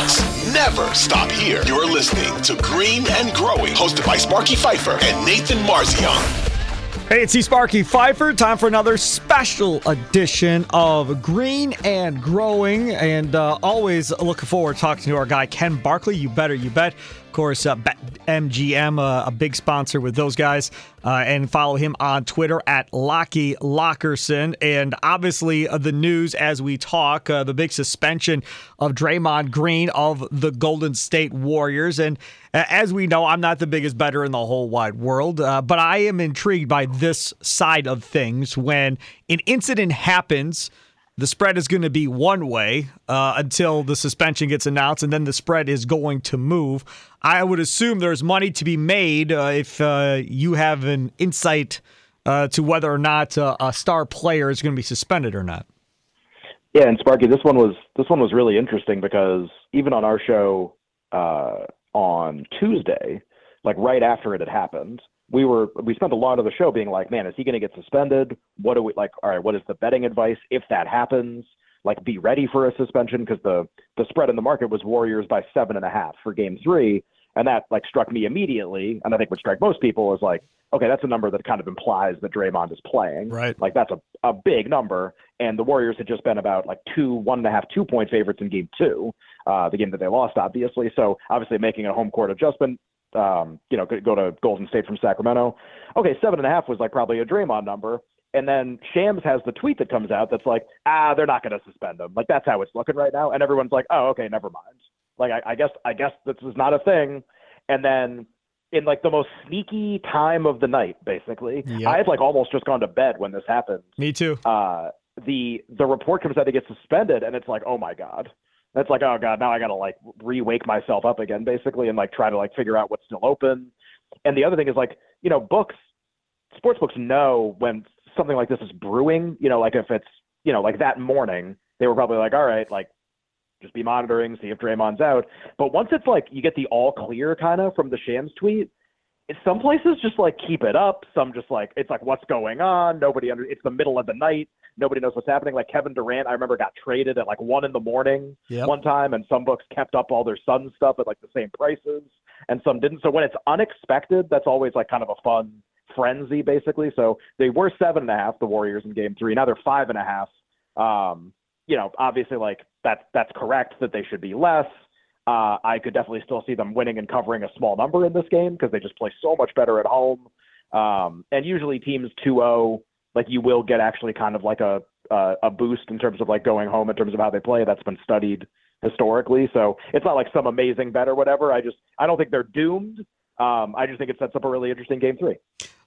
Never stop here. You're listening to Green and Growing, hosted by Sparky Fifer and Nathan Marzion. Hey, it's C. Sparky Fifer. Time for another special edition of Green and Growing. And uh, always looking forward to talking to our guy, Ken Barkley. You better, you bet. Of course, uh, MGM, uh, a big sponsor with those guys. Uh, and follow him on Twitter at Lockie Lockerson. And obviously, uh, the news as we talk uh, the big suspension of Draymond Green of the Golden State Warriors. And uh, as we know, I'm not the biggest better in the whole wide world, but I am intrigued by this side of things when an incident happens the spread is going to be one way uh, until the suspension gets announced, and then the spread is going to move. I would assume there's money to be made uh, if uh, you have an insight uh, to whether or not uh, a star player is going to be suspended or not. Yeah, and Sparky, this one was this one was really interesting because even on our show uh, on Tuesday, like right after it had happened, we were we spent a lot of the show being like, man, is he going to get suspended? What do we like? All right, what is the betting advice if that happens? Like, be ready for a suspension because the the spread in the market was Warriors by seven and a half for Game Three, and that like struck me immediately, and I think would strike most people is like, okay, that's a number that kind of implies that Draymond is playing. Right. Like that's a a big number, and the Warriors had just been about like two one and a half two point favorites in Game Two, uh, the game that they lost, obviously. So obviously making a home court adjustment um, you know, go to Golden State from Sacramento. Okay, seven and a half was like probably a Draymond number. And then Shams has the tweet that comes out that's like, ah, they're not going to suspend him. Like that's how it's looking right now. And everyone's like, oh, okay, never mind. Like I, I guess I guess this is not a thing. And then in like the most sneaky time of the night, basically, yep. I had like almost just gone to bed when this happened. Me too. Uh, the the report comes out he gets suspended, and it's like, oh my god that's like, oh god, now I got to like re-wake myself up again, basically, and like try to like figure out what's still open. And the other thing is like, you know, books, sports books know when something like this is brewing. You know, like if it's, you know, like that morning, they were probably like, all right, like just be monitoring, see if Draymond's out. But once it's like you get the all clear kind of from the Shams tweet, some places just like keep it up. Some just like it's like what's going on. Nobody under. It's the middle of the night. Nobody knows what's happening. Like Kevin Durant, I remember got traded at like one in the morning yep. one time, and some books kept up all their Sun stuff at like the same prices, and some didn't. So when it's unexpected, that's always like kind of a fun frenzy, basically. So they were seven and a half, the Warriors in Game Three. Now they're five and a half. Um, you know, obviously, like that's that's correct that they should be less. Uh, I could definitely still see them winning and covering a small number in this game because they just play so much better at home. Um, and usually teams 2-0, like you will get actually kind of like a, a a boost in terms of like going home in terms of how they play. That's been studied historically, so it's not like some amazing bet or whatever. I just I don't think they're doomed. Um, I just think it sets up a really interesting game three.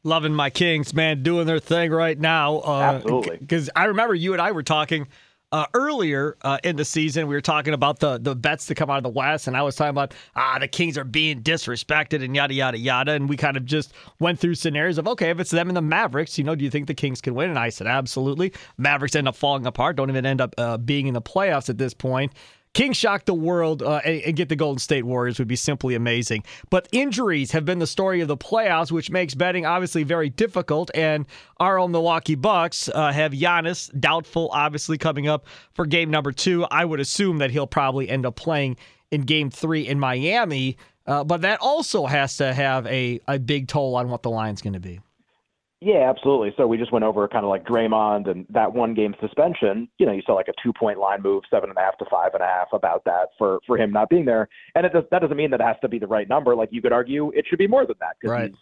Loving my Kings, man, doing their thing right now. Uh, Absolutely. Because I remember you and I were talking uh, earlier uh, in the season, we were talking about the the bets to come out of the West, and I was talking about ah the Kings are being disrespected and yada yada yada, and we kind of just went through scenarios of okay, if it's them and the Mavericks, you know, do you think the Kings can win? And I said absolutely. Mavericks end up falling apart, don't even end up uh, being in the playoffs at this point. King shock the world uh, and, and, get the Golden State Warriors would be simply amazing. But injuries have been the story of the playoffs, which makes betting obviously very difficult. And our own Milwaukee Bucks uh, have Giannis doubtful, obviously coming up for game number two. I would assume that he'll probably end up playing in game three in Miami. Uh, but that also has to have a, a big toll on what the line's going to be. Yeah, absolutely. So we just went over kind of like Draymond and that one game suspension. You know, you saw like a two point line move, seven and a half to five and a half about that for for him not being there. And it does, that doesn't mean that it has to be the right number. Like you could argue it should be more than that because right. he's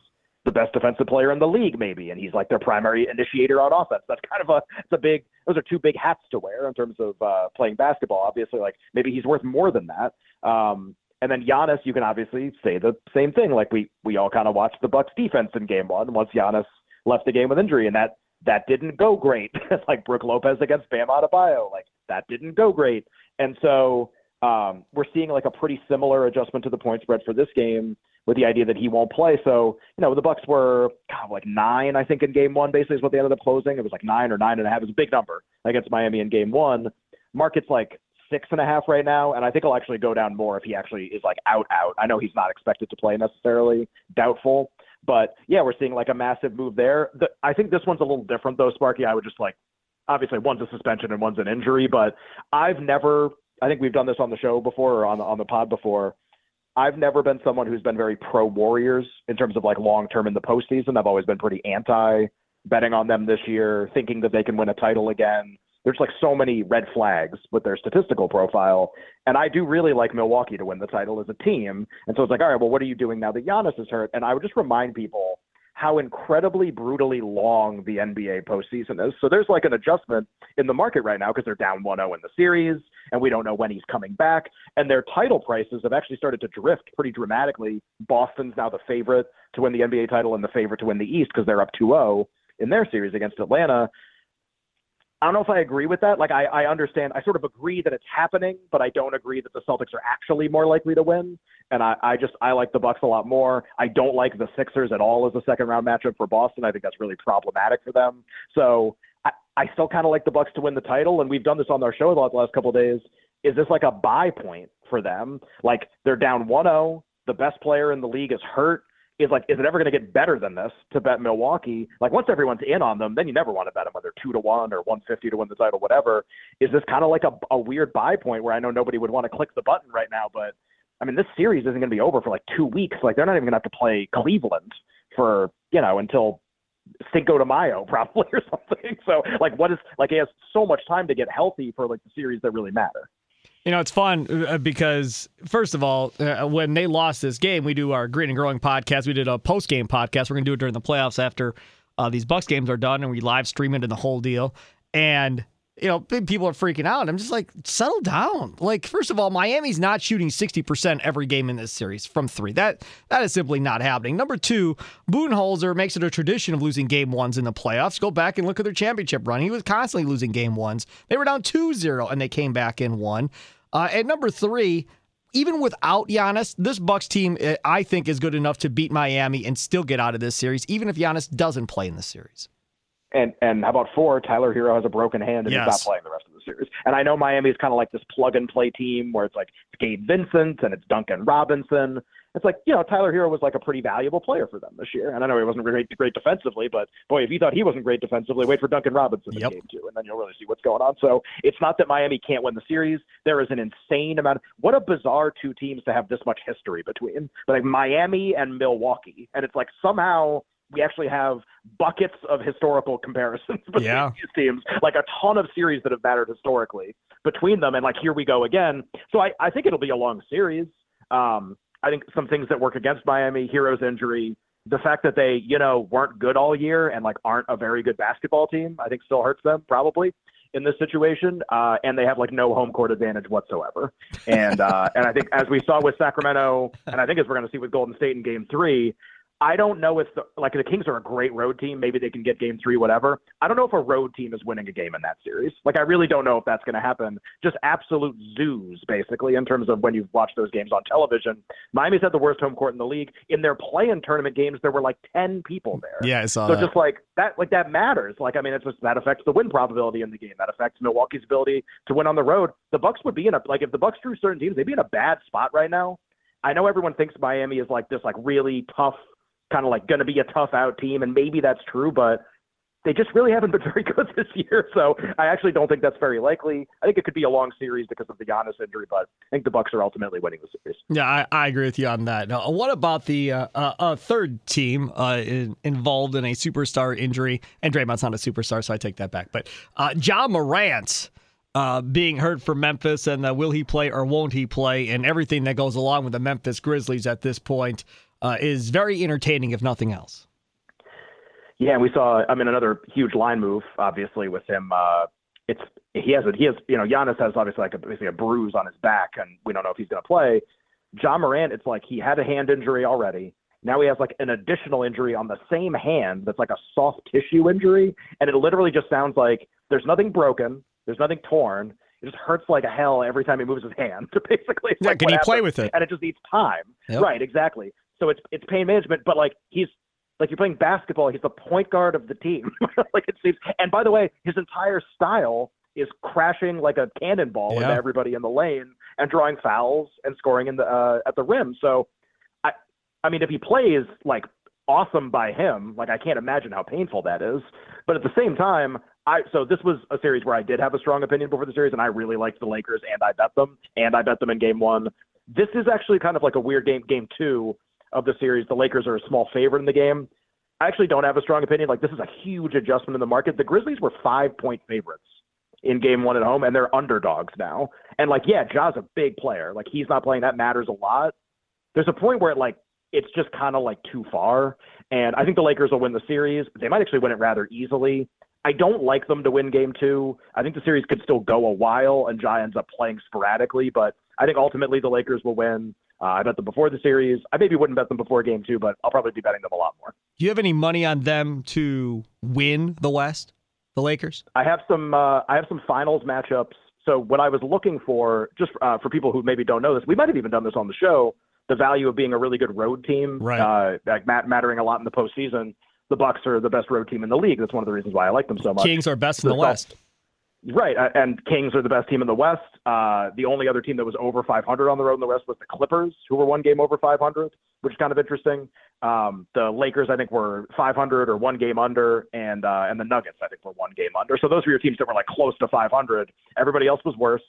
the best defensive player in the league, maybe, and he's like their primary initiator on offense. That's kind of a it's a big those are two big hats to wear in terms of uh, playing basketball. Obviously, like maybe he's worth more than that. Um, and then Giannis, you can obviously say the same thing. Like we we all kind of watched the Bucks defense in game one. Once Giannis left the game with injury, and that that didn't go great. like Brook Lopez against Bam Adebayo, like that didn't go great. And so um, we're seeing like a pretty similar adjustment to the point spread for this game with the idea that he won't play. So you know the Bucks were God, like nine, I think, in game one. Basically, is what they ended up closing. It was like nine or nine and a half. It was a big number against Miami in game one. Market's like six and a half right now, and I think he'll actually go down more if he actually is like out out. I know he's not expected to play necessarily, doubtful. But yeah, we're seeing like a massive move there. The, I think this one's a little different though, Sparky. I would just like, obviously one's a suspension and one's an injury, but I've never, I think we've done this on the show before or on the, on the pod before. I've never been someone who's been very pro Warriors in terms of like long term in the postseason. I've always been pretty anti betting on them this year, thinking that they can win a title again. There's like so many red flags with their statistical profile. And I do really like Milwaukee to win the title as a team. And so it's like, all right, well, what are you doing now that Giannis is hurt? And I would just remind people how incredibly brutally long the NBA postseason is. So there's like an adjustment in the market right now because they're down 1 0 in the series, and we don't know when he's coming back. And their title prices have actually started to drift pretty dramatically. Boston's now the favorite to win the NBA title and the favorite to win the East because they're up 2 0 in their series against Atlanta. I don't know if I agree with that. Like, I, I understand, I sort of agree that it's happening, but I don't agree that the Celtics are actually more likely to win. And I, I just, I like the Bucks a lot more. I don't like the Sixers at all as a second round matchup for Boston. I think that's really problematic for them. So I, I still kind of like the Bucks to win the title. And we've done this on our show the last couple of days. Is this like a buy point for them? Like, they're down 1 0. The best player in the league is hurt is like, is it ever going to get better than this to bet Milwaukee? Like once everyone's in on them, then you never want to bet them whether two to one or one fifty to win the title, whatever. Is this kind of like a, a weird buy point where I know nobody would want to click the button right now, but I mean this series isn't going to be over for like two weeks. Like they're not even going to have to play Cleveland for you know until Cinco de Mayo probably or something. So like what is like he has so much time to get healthy for like the series that really matter. You know, it's fun uh, because, first of all, uh, when they lost this game, we do our Green and Growing podcast. We did a post game podcast. We're going to do it during the playoffs after uh, these Bucks games are done, and we live stream it and the whole deal. And you know, people are freaking out. I'm just like, settle down. Like, first of all, Miami's not shooting 60% every game in this series from three. That that is simply not happening. Number two, Budenholzer makes it a tradition of losing game ones in the playoffs. Go back and look at their championship run. He was constantly losing game ones. They were down 2-0 and they came back in one. Uh, at number three, even without Giannis, this Bucks team uh, I think is good enough to beat Miami and still get out of this series, even if Giannis doesn't play in the series. And and how about four? Tyler Herro has a broken hand and yes. he's not playing the rest of the series. And I know Miami is kind of like this plug and play team where it's like it's Gabe Vincent and it's Duncan Robinson. It's like you know Tyler Herro was like a pretty valuable player for them this year. And I know he wasn't great great defensively, but boy, if you thought he wasn't great defensively, wait for Duncan Robinson yep. in game two, and then you'll really see what's going on. So it's not that Miami can't win the series. There is an insane amount. Of, what a bizarre two teams to have this much history between, but like Miami and Milwaukee, and it's like somehow we actually have buckets of historical comparisons between yeah. these teams, like a ton of series that have mattered historically between them. And like, here we go again. So I, I think it'll be a long series. Um, I think some things that work against Miami, Herro's injury, the fact that they, you know, weren't good all year and like aren't a very good basketball team, I think still hurts them probably in this situation. Uh, and they have like no home court advantage whatsoever. And uh, and I think as we saw with Sacramento, and I think as we're going to see with Golden State in Game Three, I don't know if the, like the Kings are a great road team. Maybe they can get game three, whatever. I don't know if a road team is winning a game in that series. Like I really don't know if that's going to happen. Just absolute zoos, basically, in terms of when you've watched those games on television. Miami's had the worst home court in the league. In their play-in tournament games, there were like ten people there. Yeah, I saw so that. just like that, like that matters. Like I mean, it's just that affects the win probability in the game. That affects Milwaukee's ability to win on the road. The Bucks would be in a like if the Bucks drew certain teams, they'd be in a bad spot right now. I know everyone thinks Miami is like this like really tough kind of like going to be a tough out team, and maybe that's true, but they just really haven't been very good this year. So I actually don't think that's very likely. I think it could be a long series because of the Giannis injury, but I think the Bucks are ultimately winning the series. Yeah, I, I agree with you on that. Now, what about the uh, uh, third team uh, in, involved in a superstar injury? And Draymond's not a superstar, so I take that back. But uh, Ja Morant. Uh, being hurt for Memphis, and uh, will he play or won't he play, and everything that goes along with the Memphis Grizzlies at this point uh, is very entertaining, if nothing else. Yeah, we saw. I mean, another huge line move, obviously, with him. Uh, it's he has he has you know Giannis has obviously like a, basically a bruise on his back, and we don't know if he's going to play. Ja Morant, it's like he had a hand injury already. Now he has like an additional injury on the same hand that's like a soft tissue injury, and it literally just sounds like there's nothing broken, there's nothing torn. It just hurts like a hell every time he moves his hand. Basically, yeah, like can he play with it? And it just needs time. Yep. Right, exactly. So it's it's pain management, but like he's like you're playing basketball. He's the point guard of the team. like it seems. And by the way, his entire style is crashing like a cannonball yeah. into everybody in the lane and drawing fouls and scoring in the uh, at the rim. So I I mean, if he plays like awesome by him, like I can't imagine how painful that is. But at the same time, I so this was a series where I did have a strong opinion before the series, and I really liked the Lakers, and I bet them, and I bet them in Game One. This is actually kind of like a weird game. Game two of the series, the Lakers are a small favorite in the game. I actually don't have a strong opinion. Like this is a huge adjustment in the market. The Grizzlies were five point favorites in Game One at home, and they're underdogs now. And like, yeah, Ja's a big player. Like he's not playing. That matters a lot. There's a point where it like it's just kind of like too far. And I think the Lakers will win the series. They might actually win it rather easily. I don't like them to win game two. I think the series could still go a while and Ja ends up playing sporadically, but I think ultimately the Lakers will win. Uh, I bet them before the series. I maybe wouldn't bet them before game two, but I'll probably be betting them a lot more. Do you have any money on them to win the West, the Lakers? I have some. Uh, I have some finals matchups. So what I was looking for, just uh, for people who maybe don't know this, we might have even done this on the show. The value of being a really good road team, right? Uh, like mattering a lot in the postseason the Bucks are the best road team in the league. That's one of the reasons why I like them so much. Kings are best in the, the West. Right, uh, and Kings are the best team in the West. Uh, the only other team that was over 500 on the road in the West was the Clippers, who were one game over 500, which is kind of interesting. Um, the Lakers, I think, were 500 or one game under, and uh, and the Nuggets, I think, were one game under. So those were your teams that were like close to 500. Everybody else was worse.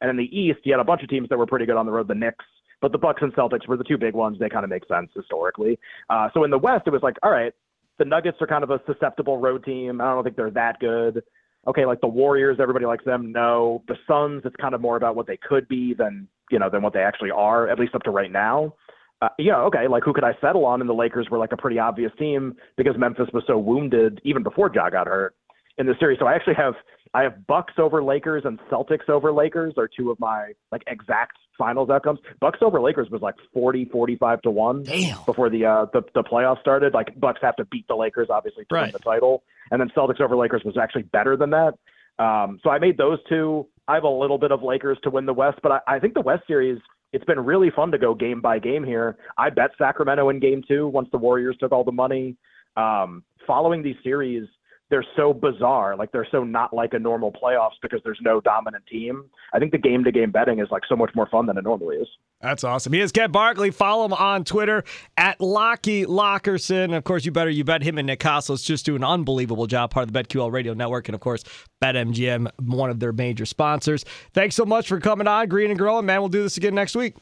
And in the East, you had a bunch of teams that were pretty good on the road. The Knicks, but the Bucks and Celtics were the two big ones. They kind of make sense historically. Uh, so in the West, it was like, all right, the Nuggets are kind of a susceptible road team. I don't think they're that good. Okay, like the Warriors, everybody likes them. No, the Suns, it's kind of more about what they could be than you know than what they actually are, at least up to right now. Uh, yeah, okay, like who could I settle on? And the Lakers were like a pretty obvious team because Memphis was so wounded even before Ja got hurt in the series. So I actually have I have Bucks over Lakers and Celtics over Lakers are two of my like exact finals outcomes. Bucks over Lakers was like 40, 45 to 1 Damn. before the uh the, the playoffs started. Like Bucks have to beat the Lakers obviously to right. win the title. And then Celtics over Lakers was actually better than that. Um so I made those two. I have a little bit of Lakers to win the West, but I, I think the West series it's been really fun to go game by game here. I bet Sacramento in game two once the Warriors took all the money. Um, following these series, they're so bizarre. Like they're so not like a normal playoffs because there's no dominant team. I think the game to game betting is like so much more fun than it normally is. That's awesome. He is Ken Barkley. Follow him on Twitter at Lockie Lockerson. Of course, you better you bet him and Nick Kostos just do an unbelievable job, part of the BetQL Radio Network, and of course, BetMGM, one of their major sponsors. Thanks so much for coming on, Green and Growing, man. We'll do this again next week.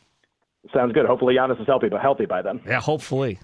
Sounds good. Hopefully, Giannis is healthy, but healthy by then. Yeah, hopefully.